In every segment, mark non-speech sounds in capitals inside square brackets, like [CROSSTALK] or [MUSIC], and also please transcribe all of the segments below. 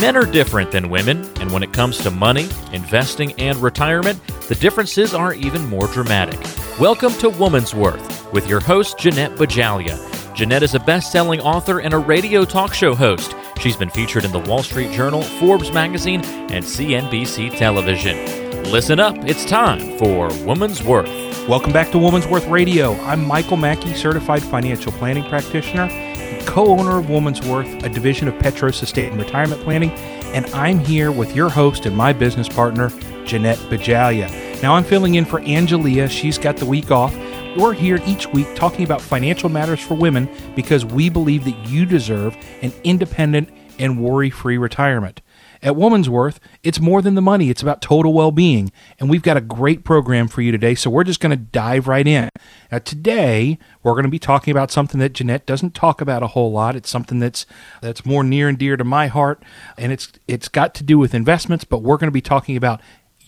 Men are different than women, and when it comes to money, investing, and retirement, the differences are even more dramatic. Welcome to Woman's Worth with your host, Jeanette Bajalia. Jeanette is a best selling author and a radio talk show host. She's been featured in the Wall Street Journal, Forbes magazine, and CNBC television. Listen up, it's time for Woman's Worth. Welcome back to Woman's Worth Radio. I'm Michael Mackey, certified financial planning practitioner co owner of Woman's Worth, a division of Petros Estate and Retirement Planning, and I'm here with your host and my business partner, Jeanette Bajalia. Now, I'm filling in for Angelia. She's got the week off. We're here each week talking about financial matters for women because we believe that you deserve an independent and worry free retirement. At Woman's Worth, it's more than the money, it's about total well being. And we've got a great program for you today, so we're just going to dive right in. Now, today, we're going to be talking about something that Jeanette doesn't talk about a whole lot. It's something that's that's more near and dear to my heart, and it's it's got to do with investments, but we're going to be talking about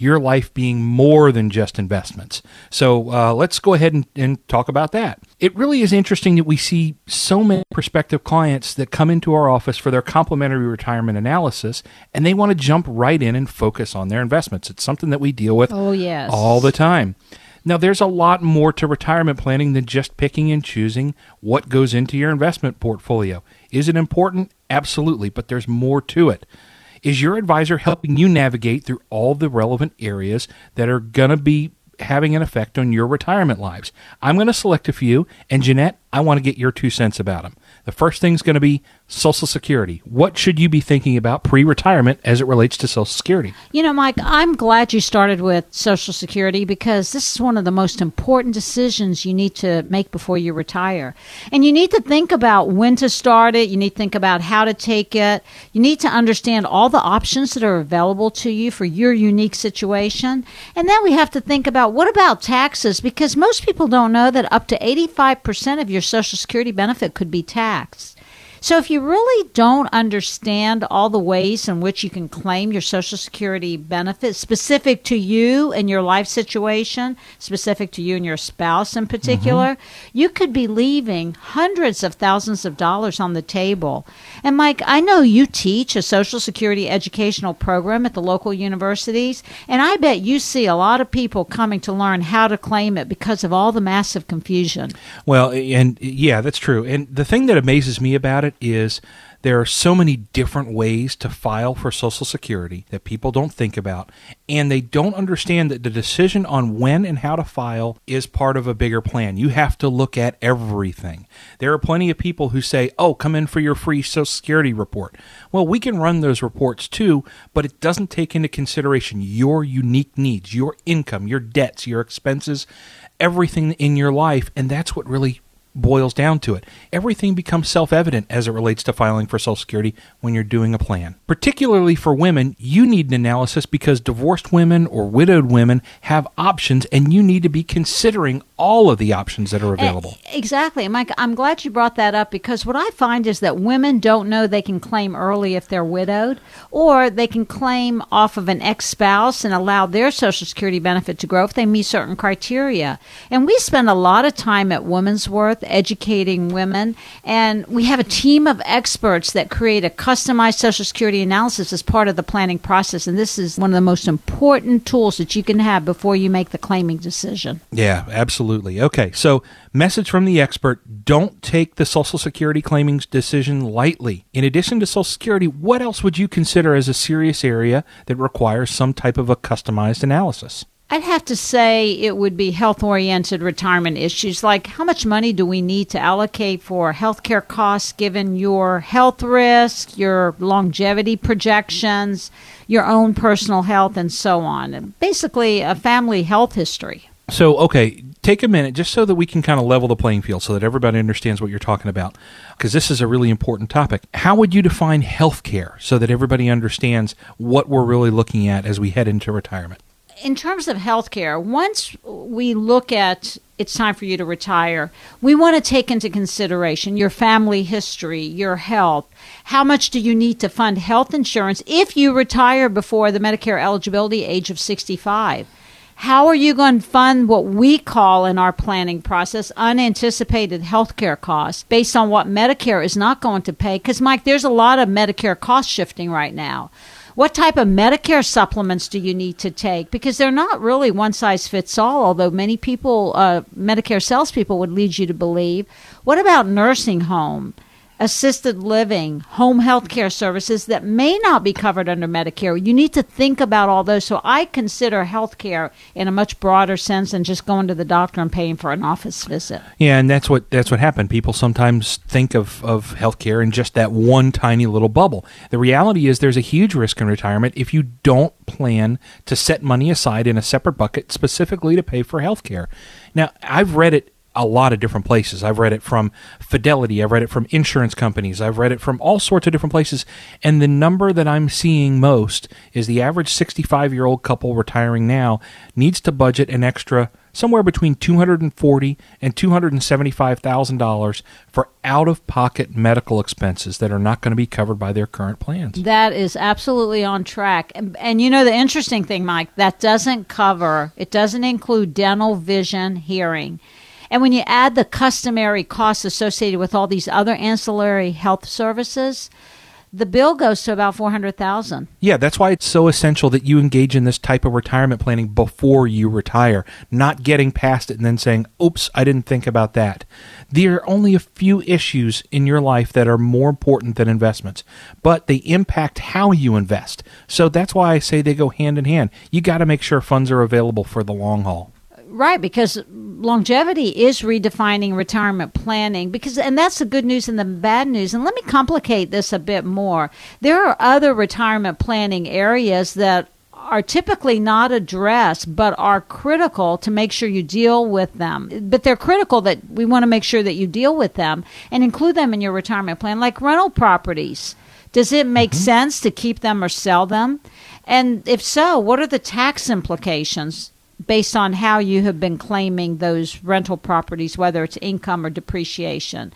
your life being more than just investments. So uh, let's go ahead and, and, talk about that. It really is interesting that we see so many prospective clients that come into our office for their complimentary retirement analysis and they want to jump right in and focus on their investments. It's something that we deal with oh, yes. all the time. Now, there's a lot more to retirement planning than just picking and choosing what goes into your investment portfolio. Is it important? Absolutely, but there's more to it. Is your advisor helping you navigate through all the relevant areas that are going to be having an effect on your retirement lives? I'm going to select a few, and Jeanette, I want to get your two cents about them. The first thing is going to be Social Security. What should you be thinking about pre retirement as it relates to Social Security? You know, Mike, I'm glad you started with Social Security because this is one of the most important decisions you need to make before you retire. And you need to think about when to start it, you need to think about how to take it, you need to understand all the options that are available to you for your unique situation. And then we have to think about what about taxes because most people don't know that up to 85% of your Social Security benefit could be taxed. So if you really don't understand all the ways in which you can claim your Social Security benefits specific to you and your life situation, specific to you and your spouse in particular, mm-hmm. you could be leaving hundreds of thousands of dollars on the table. And Mike, I know you teach a Social Security educational program at the local universities, and I bet you see a lot of people coming to learn how to claim it because of all the massive confusion. Well, and yeah, that's true. And the thing that amazes me about it it is there are so many different ways to file for Social Security that people don't think about, and they don't understand that the decision on when and how to file is part of a bigger plan. You have to look at everything. There are plenty of people who say, Oh, come in for your free Social Security report. Well, we can run those reports too, but it doesn't take into consideration your unique needs, your income, your debts, your expenses, everything in your life, and that's what really boils down to it. Everything becomes self evident as it relates to filing for Social Security when you're doing a plan. Particularly for women, you need an analysis because divorced women or widowed women have options and you need to be considering all of the options that are eh, available. Exactly. Mike, I'm glad you brought that up because what I find is that women don't know they can claim early if they're widowed or they can claim off of an ex spouse and allow their Social Security benefit to grow if they meet certain criteria. And we spend a lot of time at Women's Worth educating women. And we have a team of experts that create a customized Social Security analysis as part of the planning process. And this is one of the most important tools that you can have before you make the claiming decision. Yeah, absolutely. Okay, so message from the expert don't take the Social Security claiming decision lightly. In addition to Social Security, what else would you consider as a serious area that requires some type of a customized analysis? I'd have to say it would be health oriented retirement issues like how much money do we need to allocate for healthcare costs given your health risk, your longevity projections, your own personal health, and so on. Basically, a family health history. So, okay, take a minute just so that we can kind of level the playing field so that everybody understands what you're talking about because this is a really important topic. How would you define healthcare so that everybody understands what we're really looking at as we head into retirement? In terms of healthcare, once we look at it's time for you to retire, we want to take into consideration your family history, your health. How much do you need to fund health insurance if you retire before the Medicare eligibility age of 65? How are you going to fund what we call in our planning process unanticipated health care costs based on what Medicare is not going to pay? Because, Mike, there's a lot of Medicare cost shifting right now. What type of Medicare supplements do you need to take? Because they're not really one size fits all, although many people, uh, Medicare salespeople, would lead you to believe. What about nursing home? Assisted living, home health care services that may not be covered under Medicare. You need to think about all those. So I consider health care in a much broader sense than just going to the doctor and paying for an office visit. Yeah, and that's what that's what happened. People sometimes think of, of health care in just that one tiny little bubble. The reality is there's a huge risk in retirement if you don't plan to set money aside in a separate bucket specifically to pay for health care. Now, I've read it a lot of different places. I've read it from Fidelity, I've read it from insurance companies, I've read it from all sorts of different places. And the number that I'm seeing most is the average 65 year old couple retiring now needs to budget an extra somewhere between 240 and 275 thousand dollars for out of pocket medical expenses that are not going to be covered by their current plans. That is absolutely on track. And, and you know the interesting thing, Mike, that doesn't cover. It doesn't include dental, vision, hearing. And when you add the customary costs associated with all these other ancillary health services, the bill goes to about 400,000. Yeah, that's why it's so essential that you engage in this type of retirement planning before you retire, not getting past it and then saying, "Oops, I didn't think about that." There are only a few issues in your life that are more important than investments, but they impact how you invest. So that's why I say they go hand in hand. You got to make sure funds are available for the long haul. Right, because longevity is redefining retirement planning because and that's the good news and the bad news. And let me complicate this a bit more. There are other retirement planning areas that are typically not addressed but are critical to make sure you deal with them. But they're critical that we want to make sure that you deal with them and include them in your retirement plan like rental properties. Does it make mm-hmm. sense to keep them or sell them? And if so, what are the tax implications? Based on how you have been claiming those rental properties, whether it's income or depreciation.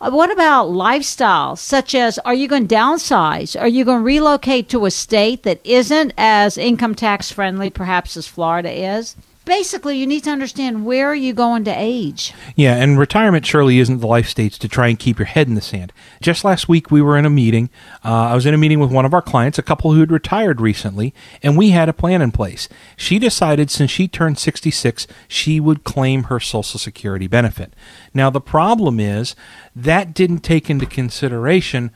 Uh, what about lifestyle, such as are you going to downsize? Are you going to relocate to a state that isn't as income tax friendly, perhaps as Florida is? Basically you need to understand where are you going to age. Yeah, and retirement surely isn't the life stage to try and keep your head in the sand. Just last week we were in a meeting. Uh, I was in a meeting with one of our clients, a couple who had retired recently, and we had a plan in place. She decided since she turned 66, she would claim her Social Security benefit. Now the problem is that didn't take into consideration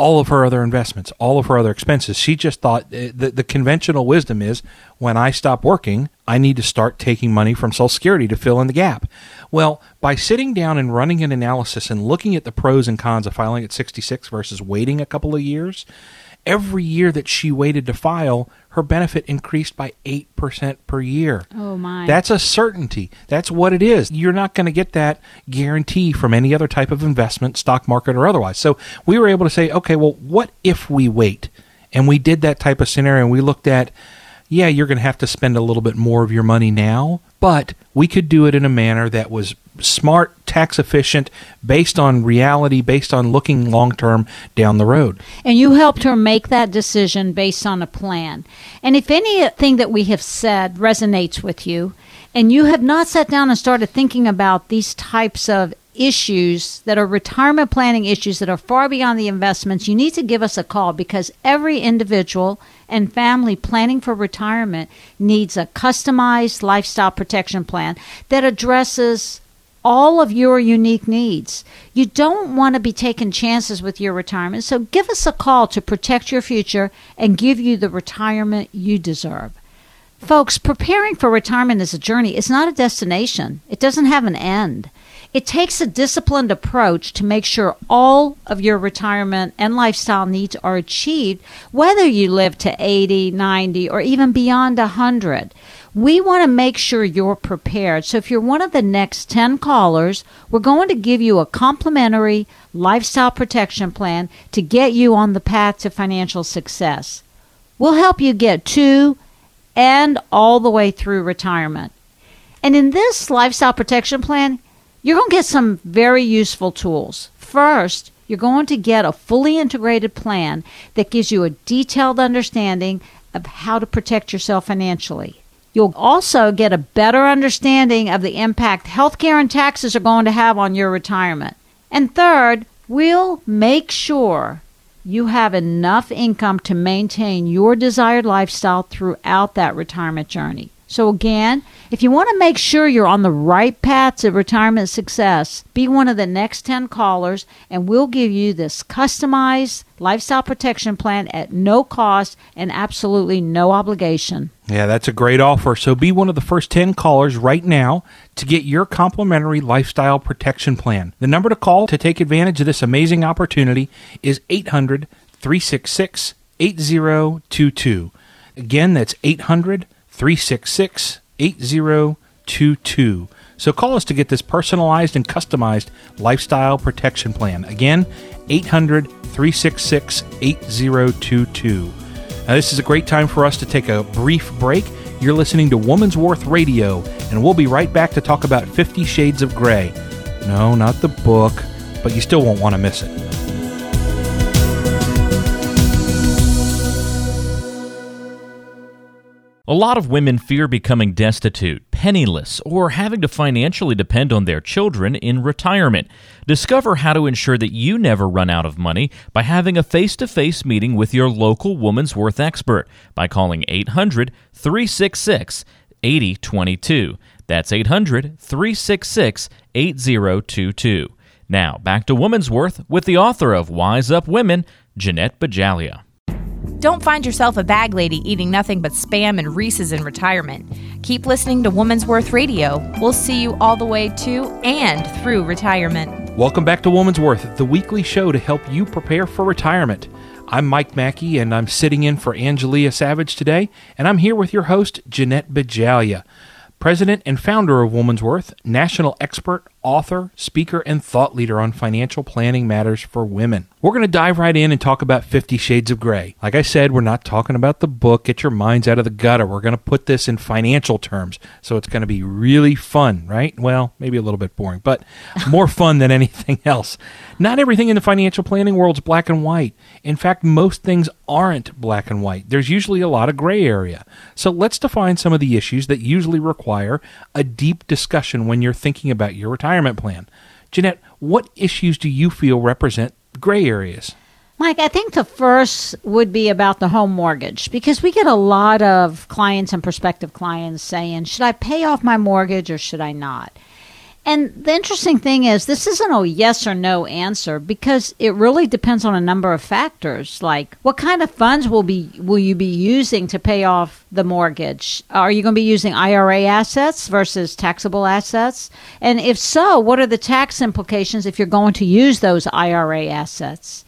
all of her other investments, all of her other expenses. She just thought uh, the, the conventional wisdom is when I stop working, I need to start taking money from Social Security to fill in the gap. Well, by sitting down and running an analysis and looking at the pros and cons of filing at 66 versus waiting a couple of years, every year that she waited to file, her benefit increased by 8% per year. Oh, my. That's a certainty. That's what it is. You're not going to get that guarantee from any other type of investment, stock market or otherwise. So we were able to say, okay, well, what if we wait? And we did that type of scenario and we looked at, yeah, you're going to have to spend a little bit more of your money now, but we could do it in a manner that was smart, tax efficient, based on reality, based on looking long term down the road. And you helped her make that decision based on a plan. And if anything that we have said resonates with you, and you have not sat down and started thinking about these types of issues that are retirement planning issues that are far beyond the investments, you need to give us a call because every individual and family planning for retirement needs a customized lifestyle protection plan that addresses all of your unique needs. You don't want to be taking chances with your retirement, so give us a call to protect your future and give you the retirement you deserve. Folks, preparing for retirement is a journey. It's not a destination. It doesn't have an end. It takes a disciplined approach to make sure all of your retirement and lifestyle needs are achieved, whether you live to 80, 90, or even beyond 100. We want to make sure you're prepared. So if you're one of the next 10 callers, we're going to give you a complimentary lifestyle protection plan to get you on the path to financial success. We'll help you get to and all the way through retirement. And in this lifestyle protection plan, you're going to get some very useful tools. First, you're going to get a fully integrated plan that gives you a detailed understanding of how to protect yourself financially. You'll also get a better understanding of the impact healthcare and taxes are going to have on your retirement. And third, we'll make sure you have enough income to maintain your desired lifestyle throughout that retirement journey. So, again, if you want to make sure you're on the right path to retirement success, be one of the next 10 callers, and we'll give you this customized lifestyle protection plan at no cost and absolutely no obligation. Yeah, that's a great offer. So be one of the first 10 callers right now to get your complimentary lifestyle protection plan. The number to call to take advantage of this amazing opportunity is 800 366 8022. Again, that's 800 366 8022. So call us to get this personalized and customized lifestyle protection plan. Again, 800 366 8022. Now, this is a great time for us to take a brief break. You're listening to Woman's Worth Radio, and we'll be right back to talk about Fifty Shades of Grey. No, not the book, but you still won't want to miss it. A lot of women fear becoming destitute, penniless, or having to financially depend on their children in retirement. Discover how to ensure that you never run out of money by having a face to face meeting with your local Woman's Worth expert by calling 800 366 8022. That's 800 366 8022. Now, back to Woman's Worth with the author of Wise Up Women, Jeanette Bajalia. Don't find yourself a bag lady eating nothing but spam and Reese's in retirement. Keep listening to Woman's Worth Radio. We'll see you all the way to and through retirement. Welcome back to Woman's Worth, the weekly show to help you prepare for retirement. I'm Mike Mackey, and I'm sitting in for Angelia Savage today, and I'm here with your host, Jeanette Bajalia president and founder of Woman's Worth, national expert, author, speaker, and thought leader on financial planning matters for women. We're going to dive right in and talk about Fifty Shades of Grey. Like I said, we're not talking about the book, get your minds out of the gutter. We're going to put this in financial terms, so it's going to be really fun, right? Well, maybe a little bit boring, but [LAUGHS] more fun than anything else. Not everything in the financial planning world is black and white. In fact, most things aren't black and white. There's usually a lot of gray area. So let's define some of the issues that usually require a deep discussion when you're thinking about your retirement plan. Jeanette, what issues do you feel represent gray areas? Mike, I think the first would be about the home mortgage because we get a lot of clients and prospective clients saying, Should I pay off my mortgage or should I not? And the interesting thing is, this isn't a yes or no answer because it really depends on a number of factors, like what kind of funds will be will you be using to pay off the mortgage? Are you going to be using IRA assets versus taxable assets? And if so, what are the tax implications if you're going to use those IRA assets?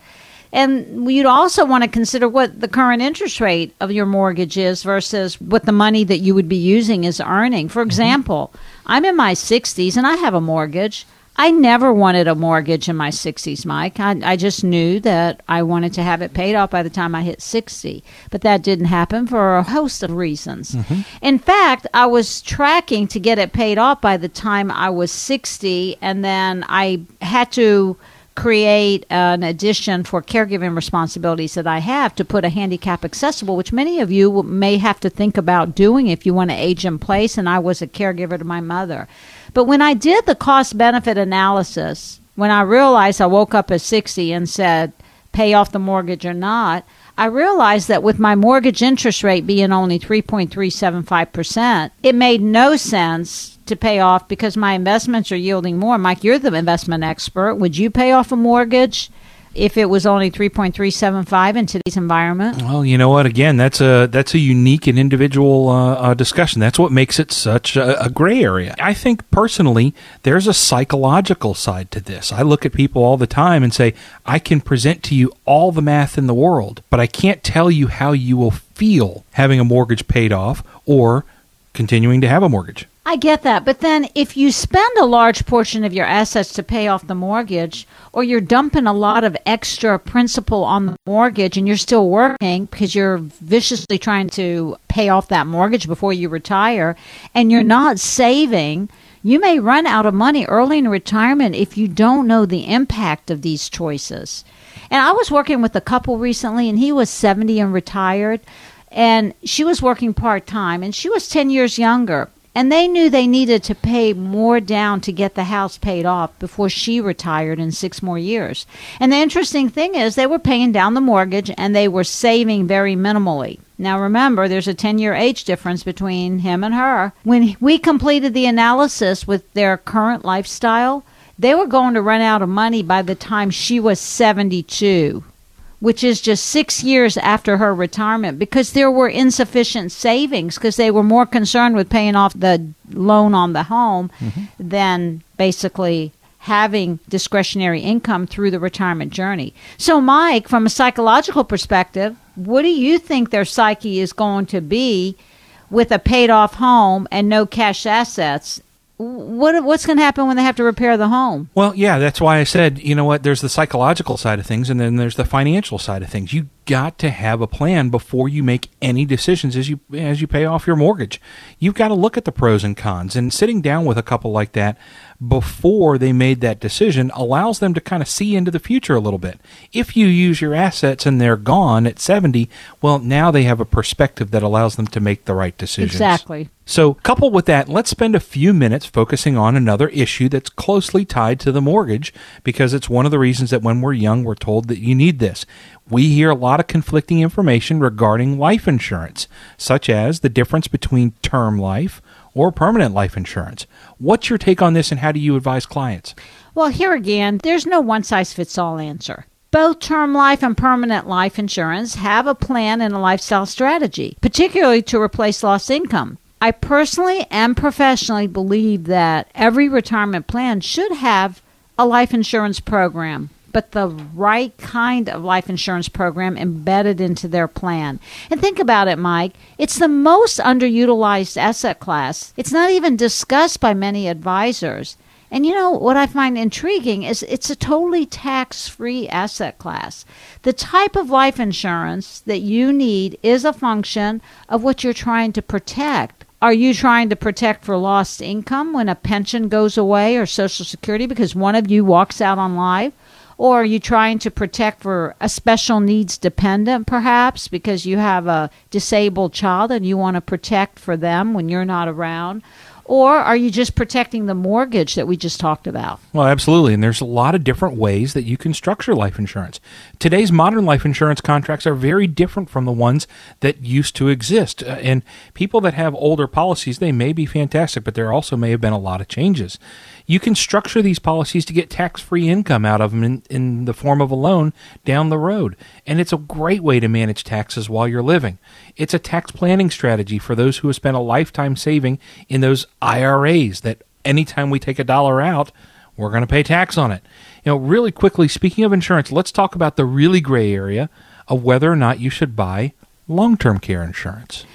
And you'd also want to consider what the current interest rate of your mortgage is versus what the money that you would be using is earning. For example, mm-hmm I'm in my 60s and I have a mortgage. I never wanted a mortgage in my 60s, Mike. I, I, just knew that I wanted to have it paid off by the time I hit 60. But that didn't happen for a host of reasons. Mm-hmm. In fact, I was tracking to get it paid off by the time I was 60, and then I had to create an addition for caregiving responsibilities that I have to put a handicap accessible, which many of you may have to think about doing if you want to age in place. And I was a caregiver to my mother. But when I did the cost benefit analysis, when I realized I woke up at 60 and said, pay off the mortgage or not, I realized that with my mortgage interest rate being only 3.375%, it made no sense to pay off because my investments are yielding more. Mike, you're the investment expert. Would you pay off a mortgage if it was only 3.375 in today's environment? Well, you know what? Again, that's a that's a unique and individual uh, uh, discussion. That's what makes it such a, a, gray area. I think personally, there's a psychological side to this. I look at people all the time and say, I can present to you all the math in the world, but I can't tell you how you will feel having a mortgage paid off or continuing to have a mortgage. I get that. But then if you spend a large portion of your assets to pay off the mortgage, or you're dumping a lot of extra principal on the mortgage and you're still working because you're viciously trying to pay off that mortgage before you retire, and you're not saving, you may run out of money early in retirement if you don't know the impact of these choices. And I was working with a couple recently, and he was 70 and retired and she was working part time, and she was 10 years younger. And they knew they needed to pay more down to get the house paid off before she retired in six more years. And the interesting thing is, they were paying down the mortgage and they were saving very minimally. Now remember, there's a 10 year age difference between him and her. When we completed the analysis with their current lifestyle, they were going to run out of money by the time she was 72 which is just six years after her retirement, because there were insufficient savings because they were more concerned with paying off the loan on the home mm-hmm. than basically having discretionary income through the retirement journey. So, Mike, from a psychological perspective, what do you think their psyche is going to be with a paid off home and no cash assets what what's going to happen when they have to repair the home? Well, yeah, that's why I said, you know what, there's the psychological side of things and then there's the financial side of things. You got to have a plan before you make any decisions as you as you pay off your mortgage. You've got to look at the pros and cons and sitting down with a couple like that before they made that decision allows them to kind of see into the future a little bit. If you use your assets and they're gone at 70, well, now they have a perspective that allows them to make the right decisions. Exactly. So, coupled with that, let's spend a few minutes focusing on another issue that's closely tied to the mortgage because it's one of the reasons that when we're young, we're told that you need this. We hear a lot of conflicting information regarding life insurance, such as the difference between term life or permanent life insurance. What's your take on this and how do you advise clients? Well, here again, there's no one size fits all answer. Both term life and permanent life insurance have a plan and a lifestyle strategy, particularly to replace lost income. I personally and professionally believe that every retirement plan should have a life insurance program, but the right kind of life insurance program embedded into their plan. And think about it, Mike. It's the most underutilized asset class. It's not even discussed by many advisors. And you know what I find intriguing is it's a totally tax free asset class. The type of life insurance that you need is a function of what you're trying to protect. Are you trying to protect for lost income when a pension goes away or Social Security because one of you walks out on life? Or are you trying to protect for a special needs dependent, perhaps, because you have a disabled child and you want to protect for them when you're not around? Or are you just protecting the mortgage that we just talked about? Well, absolutely. And there's a lot of different ways that you can structure life insurance. Today's modern life insurance contracts are very different from the ones that used to exist. Uh, and people that have older policies, they may be fantastic, but there also may have been a lot of changes you can structure these policies to get tax free income out of them in, in the form of a loan down the road. And it's a great way to manage taxes while you're living. It's a tax planning strategy for those who have spent a lifetime saving in those IRAs that anytime we take a dollar out, we're going to pay tax on it. You know, really quickly, speaking of insurance, let's talk about the really gray area of whether or not you should buy long term care insurance.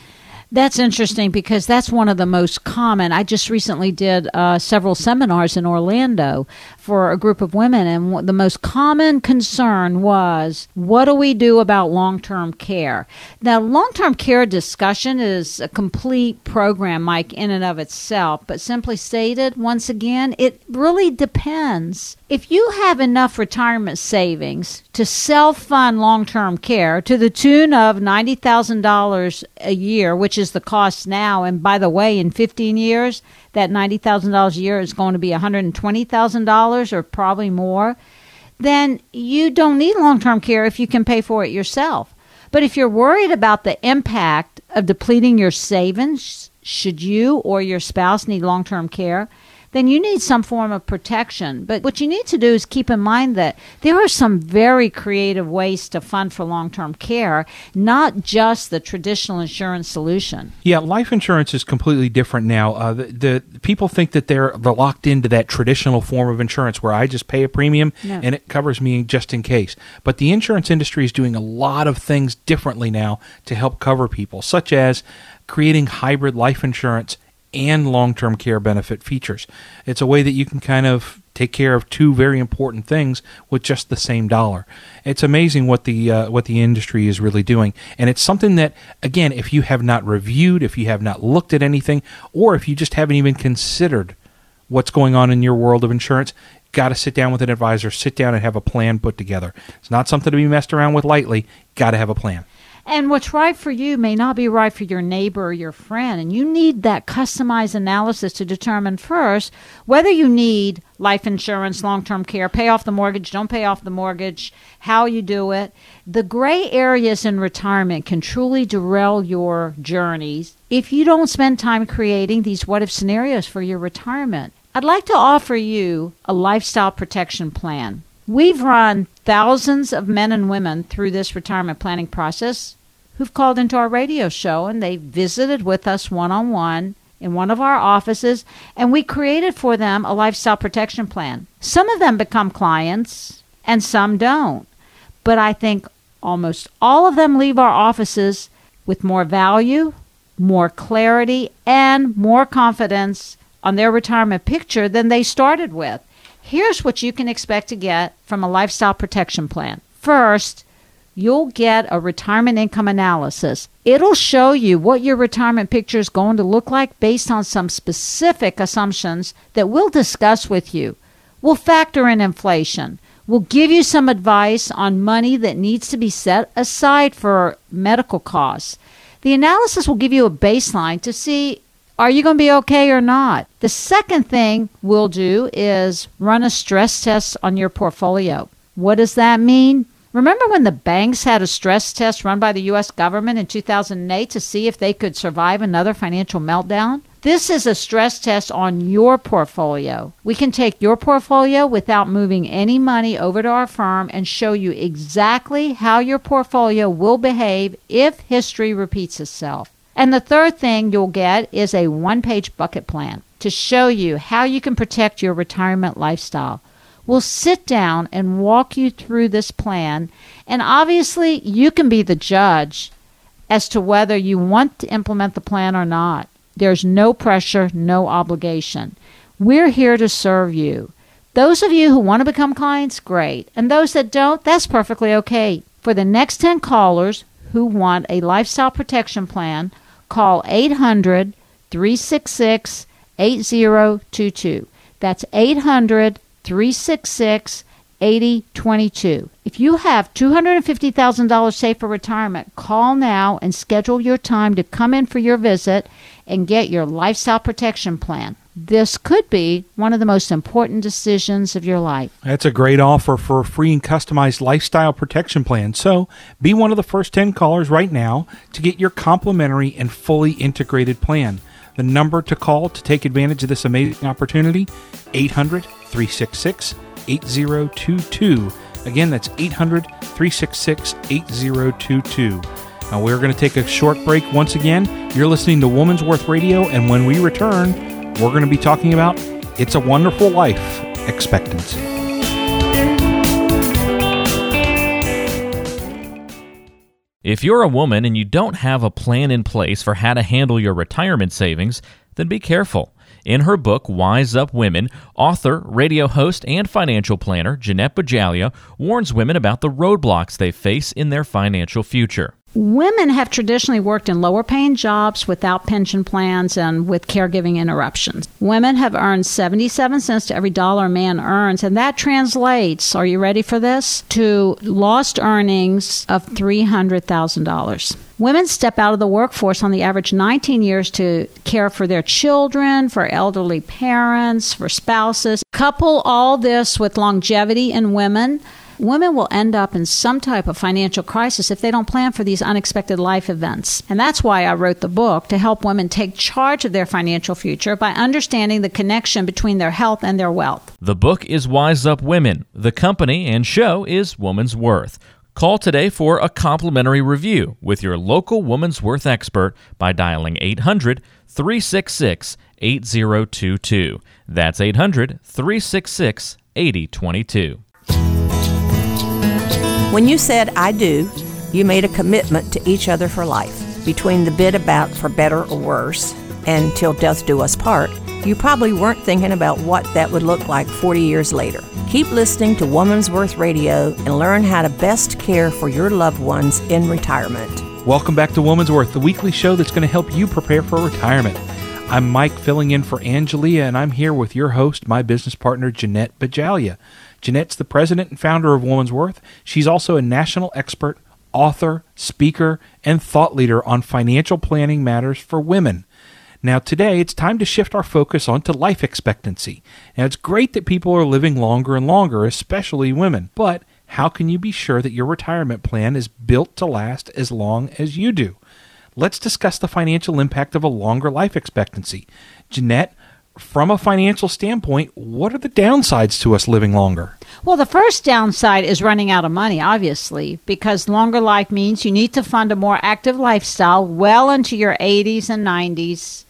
That's interesting because that's one of the most common. I just recently did uh, several seminars in Orlando for a group of women, and the most common concern was what do we do about long term care? Now, long term care discussion is a complete program, Mike, in and of itself, but simply stated, once again, it really depends. If you have enough retirement savings to self fund long term care to the tune of $90,000 a year, which is the cost now, and by the way, in 15 years, that $90,000 a year is going to be $120,000 or probably more, then you don't need long term care if you can pay for it yourself. But if you're worried about the impact of depleting your savings, should you or your spouse need long term care, then you need some form of protection. But what you need to do is keep in mind that there are some very creative ways to fund for long term care, not just the traditional insurance solution. Yeah, life insurance is completely different now. Uh, the, the, people think that they're, they're locked into that traditional form of insurance where I just pay a premium no. and it covers me just in case. But the insurance industry is doing a lot of things differently now to help cover people, such as creating hybrid life insurance and long term care benefit features. It's a way that you can kind of take care of two very important things with just the same dollar. It's amazing what the uh, what the industry is really doing, and it's something that again, if you have not reviewed, if you have not looked at anything, or if you just haven't even considered what's going on in your world of insurance, got to sit down with an advisor, sit down and have a plan put together. It's not something to be messed around with lightly. Got to have a plan. And what's right for you may not be right for your neighbor or your friend. And you need that customized analysis to determine first whether you need life insurance, long term care, pay off the mortgage, don't pay off the mortgage, how you do it. The gray areas in retirement can truly derail your journeys if you don't spend time creating these what if scenarios for your retirement. I'd like to offer you a lifestyle protection plan. We've run thousands of men and women through this retirement planning process who've called into our radio show and they visited with us one on one in one of our offices and we created for them a lifestyle protection plan. Some of them become clients and some don't. But I think almost all of them leave our offices with more value, more clarity, and more confidence on their retirement picture than they started with. Here's what you can expect to get from a lifestyle protection plan. First, you'll get a retirement income analysis. It'll show you what your retirement picture is going to look like based on some specific assumptions that we'll discuss with you. We'll factor in inflation. We'll give you some advice on money that needs to be set aside for medical costs. The analysis will give you a baseline to see are you going to be okay or not? The second thing we'll do is run a stress test on your portfolio. What does that mean? Remember when the banks had a stress test run by the U.S. government in 2008 to see if they could survive another financial meltdown? This is a stress test on your portfolio. We can take your portfolio without moving any money over to our firm and show you exactly how your portfolio will behave if history repeats itself. And the third thing you'll get is a one page bucket plan to show you how you can protect your retirement lifestyle. We'll sit down and walk you through this plan. And obviously, you can be the judge as to whether you want to implement the plan or not. There's no pressure, no obligation. We're here to serve you. Those of you who want to become clients, great. And those that don't, that's perfectly okay. For the next 10 callers who want a lifestyle protection plan, call 800 366 8022. That's 800 366 8022. If you have $250,000 saved for retirement, call now and schedule your time to come in for your visit and get your lifestyle protection plan. This could be one of the most important decisions of your life. That's a great offer for a free and customized lifestyle protection plan. So be one of the first 10 callers right now to get your complimentary and fully integrated plan. The number to call to take advantage of this amazing opportunity 800 366 8022. Again, that's 800 366 8022. Now, we're going to take a short break once again. You're listening to Woman's Worth Radio, and when we return, we're going to be talking about It's a Wonderful Life expectancy. If you're a woman and you don't have a plan in place for how to handle your retirement savings, then be careful. In her book, Wise Up Women, author, radio host, and financial planner Jeanette Bajalia warns women about the roadblocks they face in their financial future. Women have traditionally worked in lower paying jobs without pension plans and with caregiving interruptions. Women have earned 77 cents to every dollar a man earns, and that translates, are you ready for this? To lost earnings of $300,000. Women step out of the workforce on the average 19 years to care for their children, for elderly parents, for spouses. Couple all this with longevity in women women will end up in some type of financial crisis if they don't plan for these unexpected life events. And that's why I wrote the book to help women take charge of their financial future by understanding the connection between their health and their wealth. The book is Wise Up Women. The company and show is Woman's Worth. Call today for a complimentary review with your local Woman's Worth expert by dialing 800 366 8022. That's 800 366 8022. When you said I do, you made a commitment to each other for life. Between the bit about for better or worse and till death do us part, you probably weren't thinking about what that would look like 40 years later. Keep listening to Woman's Worth Radio and learn how to best care for your loved ones in retirement. Welcome back to Woman's Worth, the weekly show that's going to help you prepare for retirement. I'm Mike filling in for Angelia, and I'm here with your host, my business partner, Jeanette Bajalia. Jeanette's the president and founder of Woman's Worth. She's also a national expert, author, speaker, and thought leader on financial planning matters for women. Now, today it's time to shift our focus onto life expectancy. Now, it's great that people are living longer and longer, especially women, but how can you be sure that your retirement plan is built to last as long as you do? Let's discuss the financial impact of a longer life expectancy. Jeanette, from a financial standpoint, what are the downsides to us living longer? Well, the first downside is running out of money, obviously, because longer life means you need to fund a more active lifestyle well into your 80s and 90s.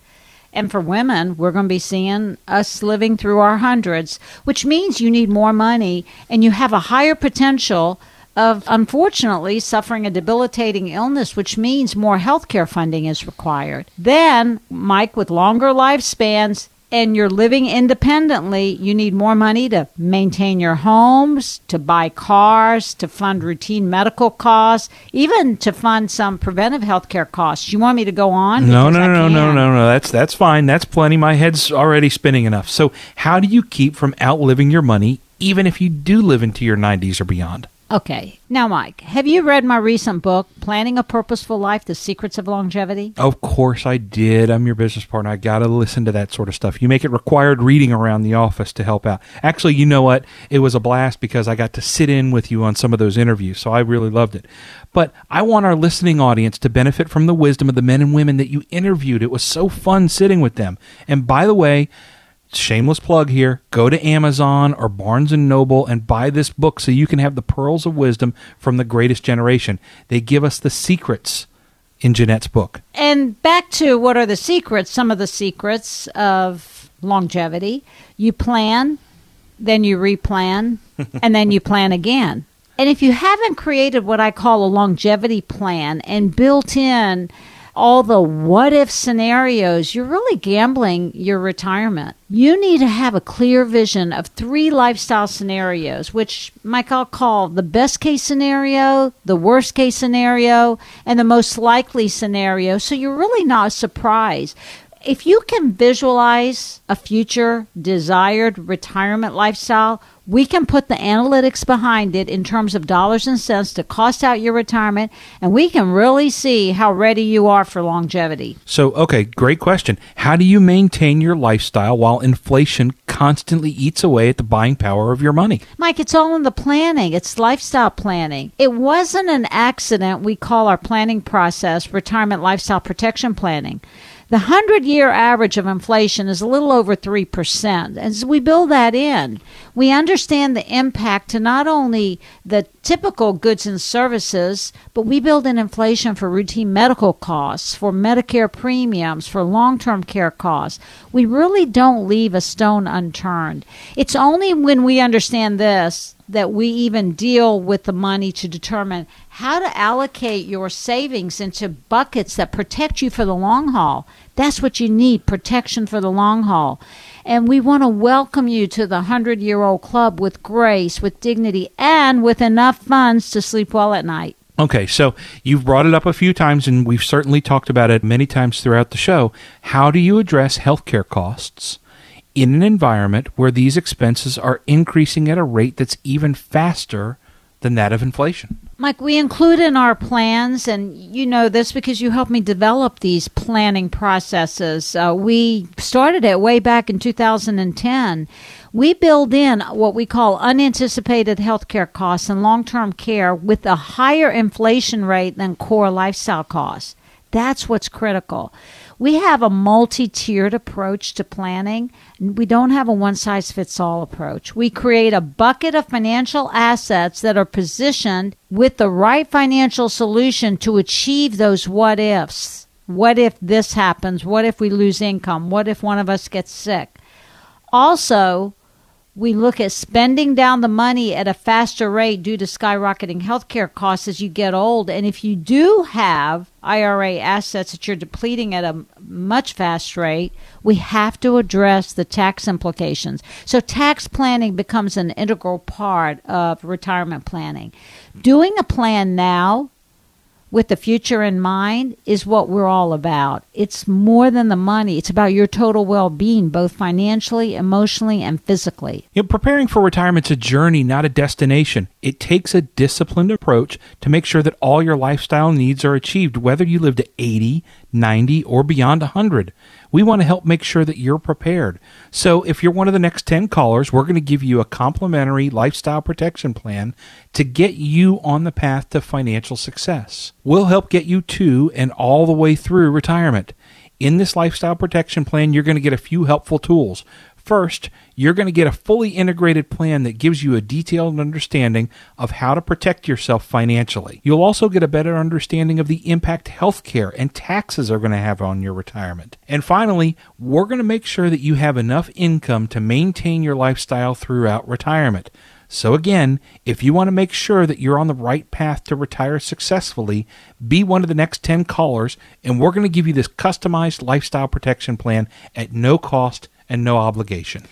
And for women, we're going to be seeing us living through our hundreds, which means you need more money and you have a higher potential of unfortunately suffering a debilitating illness, which means more healthcare funding is required. Then, Mike, with longer lifespans, and you're living independently, you need more money to maintain your homes, to buy cars, to fund routine medical costs, even to fund some preventive health care costs. You want me to go on? No, no, no, no, no, no. That's that's fine. That's plenty. My head's already spinning enough. So, how do you keep from outliving your money even if you do live into your 90s or beyond? Okay. Now, Mike, have you read my recent book, Planning a Purposeful Life The Secrets of Longevity? Of course I did. I'm your business partner. I got to listen to that sort of stuff. You make it required reading around the office to help out. Actually, you know what? It was a blast because I got to sit in with you on some of those interviews, so I really loved it. But I want our listening audience to benefit from the wisdom of the men and women that you interviewed. It was so fun sitting with them. And by the way, shameless plug here. Go to amazon or barnes and noble and buy this book so you can have the pearls of wisdom from the greatest generation. They give us the secrets in jeanette's book. And back to what are the secrets some of the secrets of longevity. You plan then you replan [LAUGHS] and then you plan again. And if you haven't created what i call a longevity plan and built in all the what if scenarios, you're really gambling your retirement. You need to have a clear vision of three lifestyle scenarios, which Mike I'll call the best case scenario, the worst case scenario, and the most likely scenario. So you're really not surprised if you can visualize a future desired retirement lifestyle, we can put the analytics behind it in terms of dollars and cents to cost out your retirement, and we can really see how ready you are for longevity. So, okay, great question. How do you maintain your lifestyle while inflation constantly eats away at the buying power of your money? Mike, it's all in the planning, it's lifestyle planning. It wasn't an accident we call our planning process retirement lifestyle protection planning. The 100 year average of inflation is a little over 3%. And as we build that in, we understand the impact to not only the typical goods and services, but we build in inflation for routine medical costs, for Medicare premiums, for long term care costs. We really don't leave a stone unturned. It's only when we understand this that we even deal with the money to determine how to allocate your savings into buckets that protect you for the long haul. That's what you need protection for the long haul. And we want to welcome you to the 100 year old club with grace, with dignity, and with enough funds to sleep well at night. Okay, so you've brought it up a few times, and we've certainly talked about it many times throughout the show. How do you address healthcare costs? in an environment where these expenses are increasing at a rate that's even faster than that of inflation. Mike, we include in our plans, and you know this because you helped me develop these planning processes. Uh, we started it way back in 2010. We build in what we call unanticipated healthcare costs and long term care with a higher inflation rate than core lifestyle costs. That's what's critical. We have a multi tiered approach to planning. We don't have a one size fits all approach. We create a bucket of financial assets that are positioned with the right financial solution to achieve those what ifs. What if this happens? What if we lose income? What if one of us gets sick? Also, we look at spending down the money at a faster rate due to skyrocketing healthcare costs as you get old. And if you do have IRA assets that you're depleting at a much faster rate, we have to address the tax implications. So, tax planning becomes an integral part of retirement planning. Doing a plan now with the future in mind is what we're all about. It's more than the money, it's about your total well being, both financially, emotionally, and physically. You know, preparing for retirement's a journey, not a destination. It takes a disciplined approach to make sure that all your lifestyle needs are achieved, whether you live to 80, 90, or beyond 100. We want to help make sure that you're prepared. So, if you're one of the next 10 callers, we're going to give you a complimentary lifestyle protection plan to get you on the path to financial success. We'll help get you to and all the way through retirement. In this lifestyle protection plan, you're going to get a few helpful tools. First, you're going to get a fully integrated plan that gives you a detailed understanding of how to protect yourself financially. You'll also get a better understanding of the impact healthcare and taxes are going to have on your retirement. And finally, we're going to make sure that you have enough income to maintain your lifestyle throughout retirement. So, again, if you want to make sure that you're on the right path to retire successfully, be one of the next 10 callers, and we're going to give you this customized lifestyle protection plan at no cost and no obligation.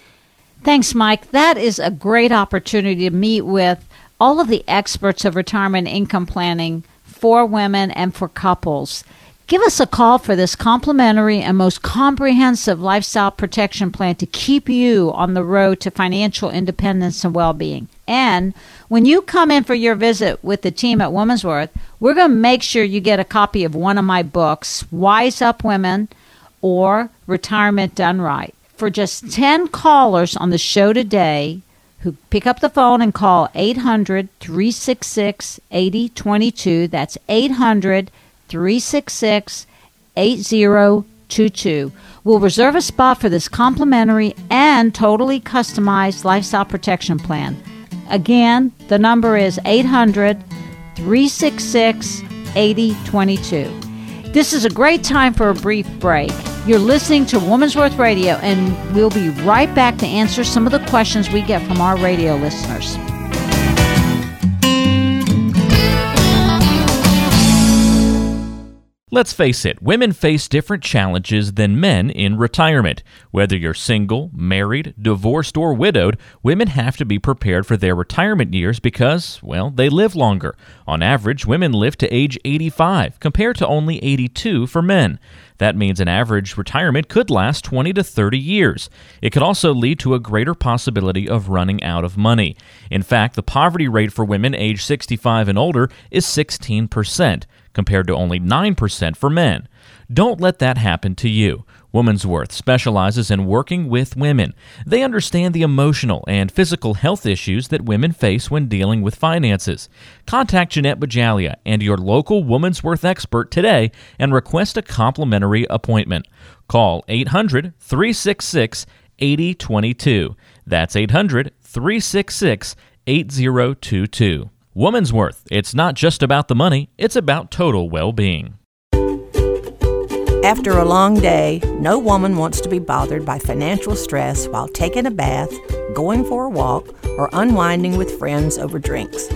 Thanks, Mike. That is a great opportunity to meet with all of the experts of retirement income planning for women and for couples. Give us a call for this complimentary and most comprehensive lifestyle protection plan to keep you on the road to financial independence and well being. And when you come in for your visit with the team at Woman's Worth, we're going to make sure you get a copy of one of my books, Wise Up Women or Retirement Done Right for just 10 callers on the show today who pick up the phone and call 800 366 8022. That's 800 366 8022. We'll reserve a spot for this complimentary and totally customized lifestyle protection plan. Again, the number is 800 366 8022. This is a great time for a brief break. You're listening to Woman's Worth Radio, and we'll be right back to answer some of the questions we get from our radio listeners. Let's face it, women face different challenges than men in retirement. Whether you're single, married, divorced, or widowed, women have to be prepared for their retirement years because, well, they live longer. On average, women live to age 85, compared to only 82 for men. That means an average retirement could last 20 to 30 years. It could also lead to a greater possibility of running out of money. In fact, the poverty rate for women age 65 and older is 16% compared to only 9% for men. Don't let that happen to you. Woman's Worth specializes in working with women. They understand the emotional and physical health issues that women face when dealing with finances. Contact Jeanette Bajalia and your local Woman's Worth expert today and request a complimentary appointment. Call 800 366 8022. That's 800 366 8022. Woman's Worth. It's not just about the money, it's about total well being. After a long day, no woman wants to be bothered by financial stress while taking a bath, going for a walk, or unwinding with friends over drinks.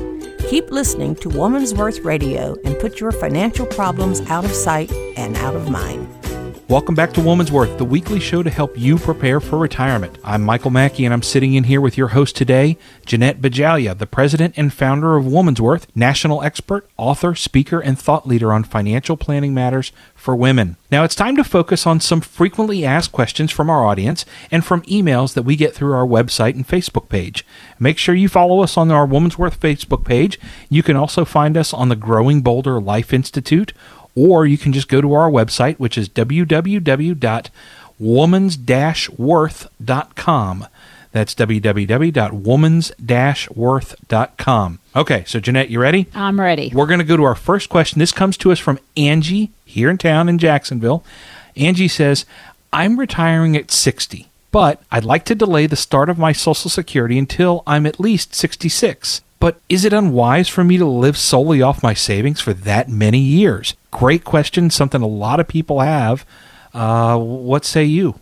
Keep listening to Woman's Worth Radio and put your financial problems out of sight and out of mind. Welcome back to Woman's Worth, the weekly show to help you prepare for retirement. I'm Michael Mackey, and I'm sitting in here with your host today, Jeanette Bajalia, the president and founder of Woman's Worth, national expert, author, speaker, and thought leader on financial planning matters for women. Now it's time to focus on some frequently asked questions from our audience and from emails that we get through our website and Facebook page. Make sure you follow us on our Woman's Worth Facebook page. You can also find us on the Growing Bolder Life Institute or you can just go to our website, which is www.womans-worth.com. That's www.womans-worth.com. Okay, so Jeanette, you ready? I'm ready. We're going to go to our first question. This comes to us from Angie here in town in Jacksonville. Angie says, I'm retiring at 60, but I'd like to delay the start of my Social Security until I'm at least 66. But is it unwise for me to live solely off my savings for that many years? Great question, something a lot of people have. Uh, what say you?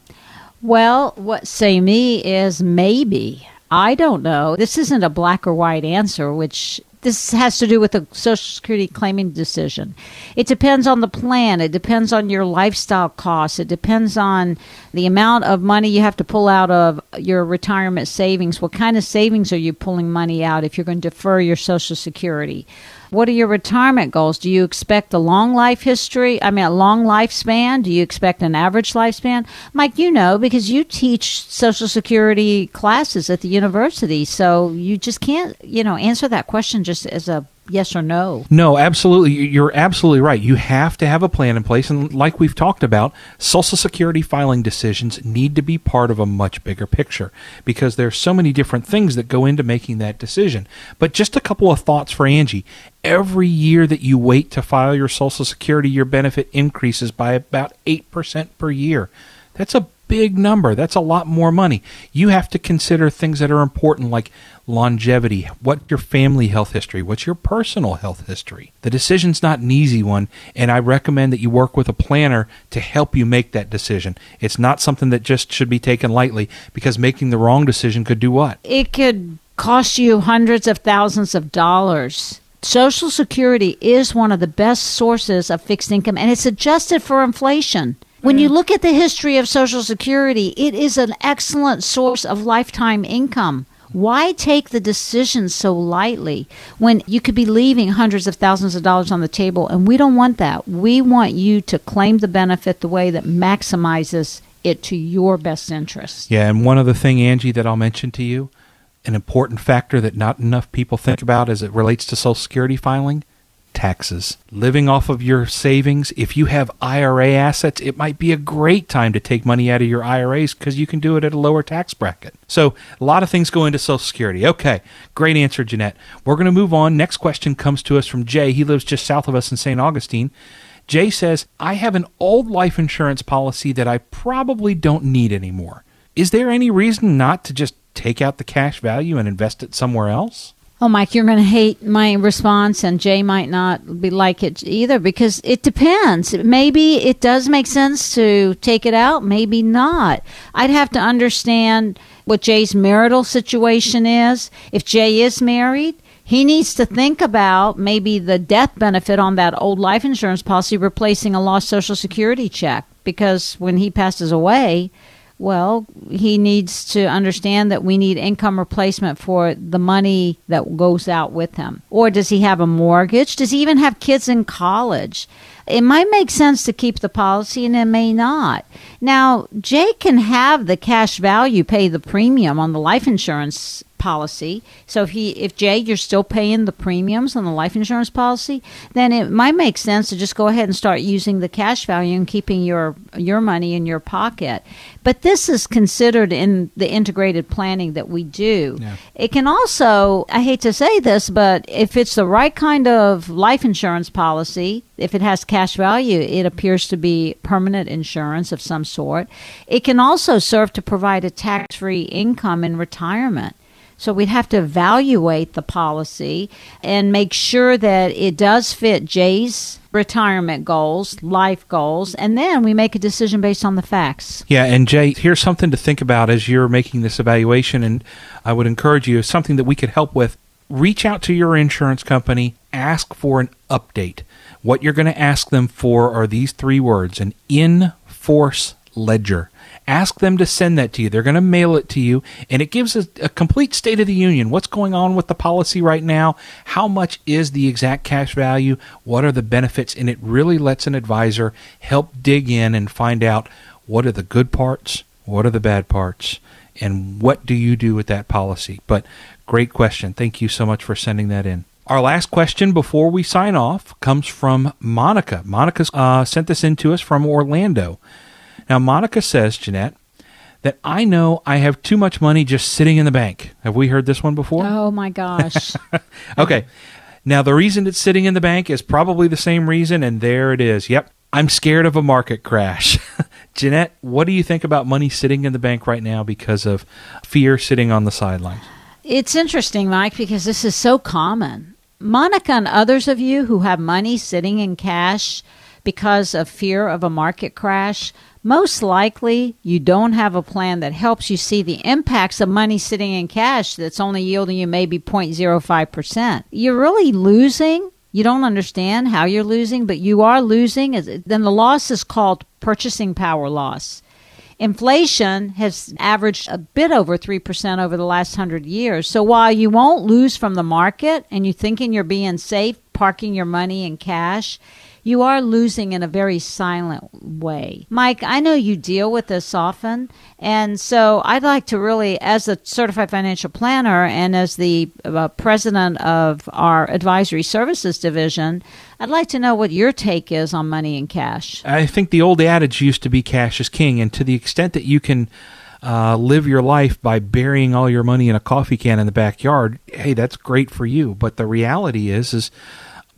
Well, what say me is maybe. I don't know. This isn't a black or white answer, which this has to do with a Social Security claiming decision. It depends on the plan. It depends on your lifestyle costs. It depends on the amount of money you have to pull out of your retirement savings. What kind of savings are you pulling money out if you're going to defer your Social Security? What are your retirement goals? Do you expect a long life history? I mean, a long lifespan? Do you expect an average lifespan? Mike, you know because you teach Social Security classes at the university, so you just can't, you know, answer that question just as a yes or no. No, absolutely. You're absolutely right. You have to have a plan in place. And like we've talked about, Social Security filing decisions need to be part of a much bigger picture because there's so many different things that go into making that decision. But just a couple of thoughts for Angie. Every year that you wait to file your Social Security, your benefit increases by about 8% per year. That's a big number. That's a lot more money. You have to consider things that are important like longevity, what your family health history, what's your personal health history. The decision's not an easy one, and I recommend that you work with a planner to help you make that decision. It's not something that just should be taken lightly because making the wrong decision could do what? It could cost you hundreds of thousands of dollars. Social Security is one of the best sources of fixed income and it's adjusted for inflation. When you look at the history of Social Security, it is an excellent source of lifetime income. Why take the decision so lightly when you could be leaving hundreds of thousands of dollars on the table? And we don't want that. We want you to claim the benefit the way that maximizes it to your best interest. Yeah, and one other thing, Angie, that I'll mention to you an important factor that not enough people think about as it relates to Social Security filing taxes. Living off of your savings, if you have IRA assets, it might be a great time to take money out of your IRAs because you can do it at a lower tax bracket. So, a lot of things go into Social Security. Okay, great answer, Jeanette. We're going to move on. Next question comes to us from Jay. He lives just south of us in St. Augustine. Jay says, I have an old life insurance policy that I probably don't need anymore. Is there any reason not to just take out the cash value and invest it somewhere else? Oh, Mike, you're going to hate my response, and Jay might not be like it either because it depends. Maybe it does make sense to take it out, maybe not. I'd have to understand what Jay's marital situation is. If Jay is married, he needs to think about maybe the death benefit on that old life insurance policy replacing a lost Social Security check because when he passes away, well, he needs to understand that we need income replacement for the money that goes out with him. Or does he have a mortgage? Does he even have kids in college? It might make sense to keep the policy and it may not. Now, Jay can have the cash value pay the premium on the life insurance policy. So if he if Jay you're still paying the premiums on the life insurance policy, then it might make sense to just go ahead and start using the cash value and keeping your your money in your pocket. But this is considered in the integrated planning that we do. Yeah. It can also I hate to say this, but if it's the right kind of life insurance policy, if it has cash value, it appears to be permanent insurance of some sort. It can also serve to provide a tax-free income in retirement. So we'd have to evaluate the policy and make sure that it does fit Jay's retirement goals, life goals, and then we make a decision based on the facts. Yeah, and Jay, here's something to think about as you're making this evaluation, and I would encourage you, something that we could help with. Reach out to your insurance company, ask for an update. What you're going to ask them for are these three words an in force ledger. Ask them to send that to you. They're going to mail it to you, and it gives a, a, complete state of the union. What's going on with the policy right now? How much is the exact cash value? What are the benefits? And it really lets an advisor help dig in and find out what are the good parts, what are the bad parts, and what do you do with that policy. But great question. Thank you so much for sending that in. Our last question before we sign off comes from Monica. Monica uh, sent this in to us from Orlando. Now, Monica says, Jeanette, that I know I have too much money just sitting in the bank. Have we heard this one before? Oh, my gosh. [LAUGHS] okay. Now, the reason it's sitting in the bank is probably the same reason, and there it is. Yep. I'm scared of a market crash. [LAUGHS] Jeanette, what do you think about money sitting in the bank right now because of fear sitting on the sidelines? It's interesting, Mike, because this is so common. Monica and others of you who have money sitting in cash because of fear of a market crash, most likely you don't have a plan that helps you see the impacts of money sitting in cash that's only yielding you maybe 0.05%. You're really losing. You don't understand how you're losing, but you are losing. Then the loss is called purchasing power loss. Inflation has averaged a bit over 3% over the last 100 years. So while you won't lose from the market and you're thinking you're being safe, parking your money in cash, you are losing in a very silent way. Mike, I know you deal with this often, and so I'd like to really, as a certified financial planner and as the uh, president of our advisory services division, I'd like to know what your take is on money and cash. I think the old adage used to be cash is king, and to the extent that you can. Uh, live your life by burying all your money in a coffee can in the backyard. Hey, that's great for you. But the reality is, is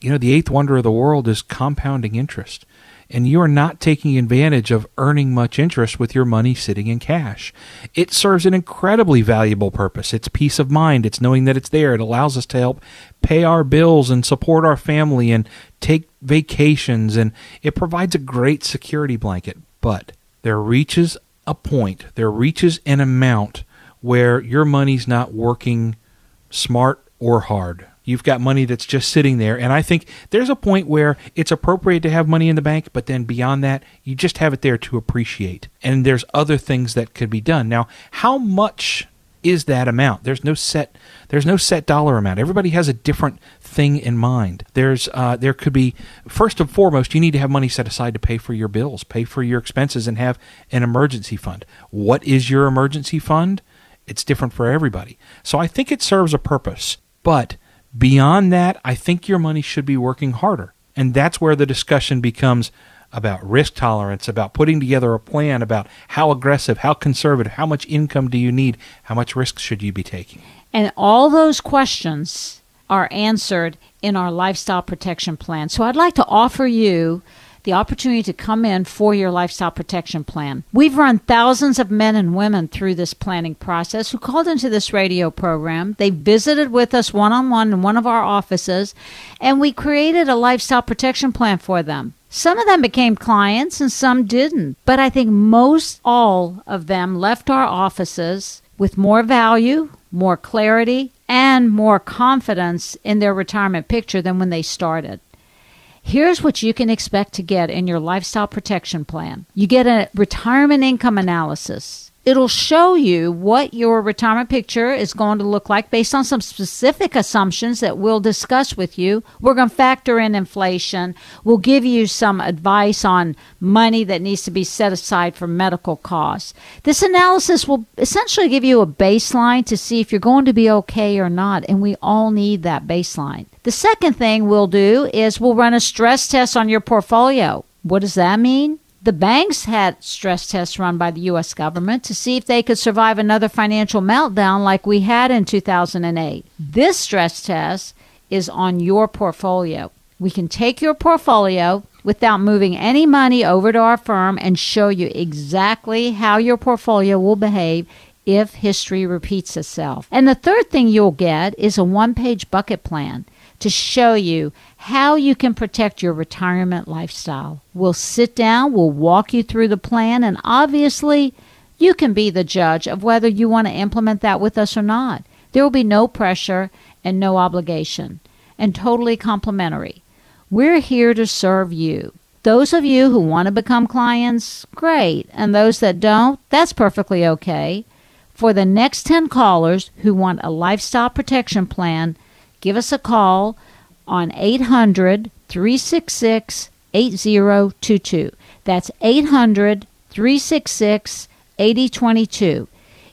you know, the eighth wonder of the world is compounding interest. And you are not taking advantage of earning much interest with your money sitting in cash. It serves an incredibly valuable purpose. It's peace of mind. It's knowing that it's there. It allows us to help pay our bills and support our family and take vacations. And it provides a great security blanket. But there reaches a point, there reaches an amount where your money's not working smart or hard You've got money that's just sitting there. And I think there's a point where it's appropriate to have money in the bank, but then beyond that, you just have it there to appreciate. And there's other things that could be done. Now, how much is that amount? There's no set there's no set dollar amount. Everybody has a different thing in mind. There's uh, there could be first and foremost, you need to have money set aside to pay for your bills, pay for your expenses, and have an emergency fund. What is your emergency fund? It's different for everybody. So I think it serves a purpose, but Beyond that, I think your money should be working harder. And that's where the discussion becomes about risk tolerance, about putting together a plan, about how aggressive, how conservative, how much income do you need, how much risk should you be taking. And all those questions are answered in our lifestyle protection plan. So I'd like to offer you the opportunity to come in for your lifestyle protection plan. We've run thousands of men and women through this planning process who called into this radio program. They visited with us one on one in one of our offices, and we created a lifestyle protection plan for them. Some of them became clients and some didn't, but I think most all of them left our offices with more value, more clarity, and more confidence in their retirement picture than when they started. Here's what you can expect to get in your lifestyle protection plan you get a retirement income analysis. It'll show you what your retirement picture is going to look like based on some specific assumptions that we'll discuss with you. We're going to factor in inflation. We'll give you some advice on money that needs to be set aside for medical costs. This analysis will essentially give you a baseline to see if you're going to be okay or not, and we all need that baseline. The second thing we'll do is we'll run a stress test on your portfolio. What does that mean? The banks had stress tests run by the U.S. government to see if they could survive another financial meltdown like we had in 2008. This stress test is on your portfolio. We can take your portfolio without moving any money over to our firm and show you exactly how your portfolio will behave if history repeats itself. And the third thing you'll get is a one page bucket plan to show you how you can protect your retirement lifestyle. We'll sit down, we'll walk you through the plan, and obviously, you can be the judge of whether you want to implement that with us or not. There will be no pressure and no obligation, and totally complimentary. We're here to serve you. Those of you who want to become clients, great. And those that don't, that's perfectly okay. For the next 10 callers who want a lifestyle protection plan, give us a call on 800 366 8022. That's 800 366 8022.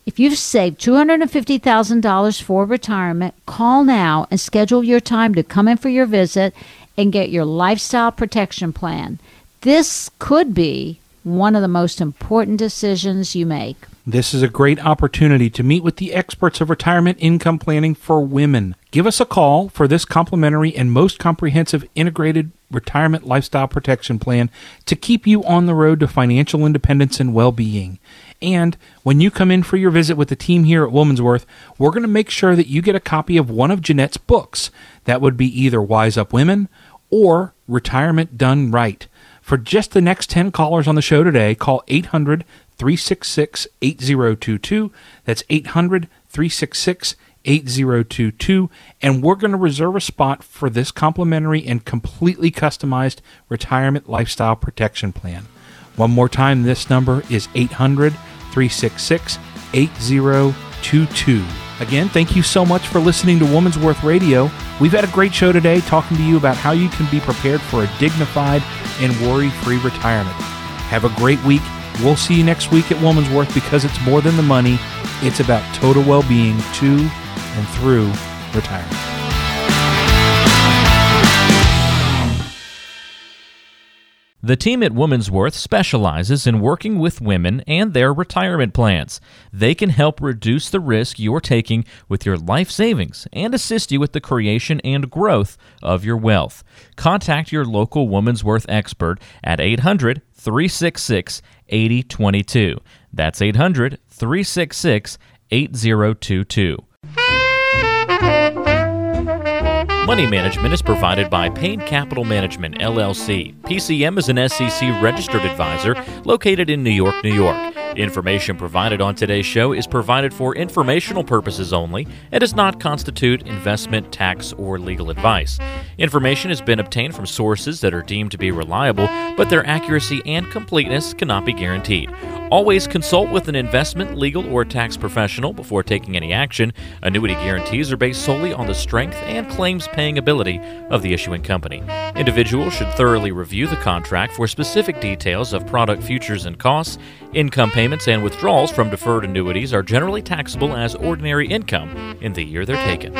If you've saved $250,000 for retirement, call now and schedule your time to come in for your visit and get your lifestyle protection plan. This could be one of the most important decisions you make. This is a great opportunity to meet with the experts of retirement income planning for women. Give us a call for this complimentary and most comprehensive integrated retirement lifestyle protection plan to keep you on the road to financial independence and well being. And when you come in for your visit with the team here at Womansworth, we're going to make sure that you get a copy of one of Jeanette's books. That would be either Wise Up Women or Retirement Done Right. For just the next 10 callers on the show today, call 800 366 8022. That's 800 366 8022. And we're going to reserve a spot for this complimentary and completely customized retirement lifestyle protection plan. One more time, this number is 800 366 8022. Again, thank you so much for listening to Woman's Worth Radio. We've had a great show today talking to you about how you can be prepared for a dignified and worry free retirement. Have a great week. We'll see you next week at Woman's Worth because it's more than the money, it's about total well being to and through retirement. The team at Woman's Worth specializes in working with women and their retirement plans. They can help reduce the risk you're taking with your life savings and assist you with the creation and growth of your wealth. Contact your local Woman's Worth expert at 800 366 8022. That's 800 366 8022. Money management is provided by Payne Capital Management, LLC. PCM is an SEC registered advisor located in New York, New York. Information provided on today's show is provided for informational purposes only and does not constitute investment, tax, or legal advice. Information has been obtained from sources that are deemed to be reliable, but their accuracy and completeness cannot be guaranteed. Always consult with an investment, legal, or tax professional before taking any action. Annuity guarantees are based solely on the strength and claims paying ability of the issuing company. Individuals should thoroughly review the contract for specific details of product futures and costs. Income payments and withdrawals from deferred annuities are generally taxable as ordinary income in the year they're taken.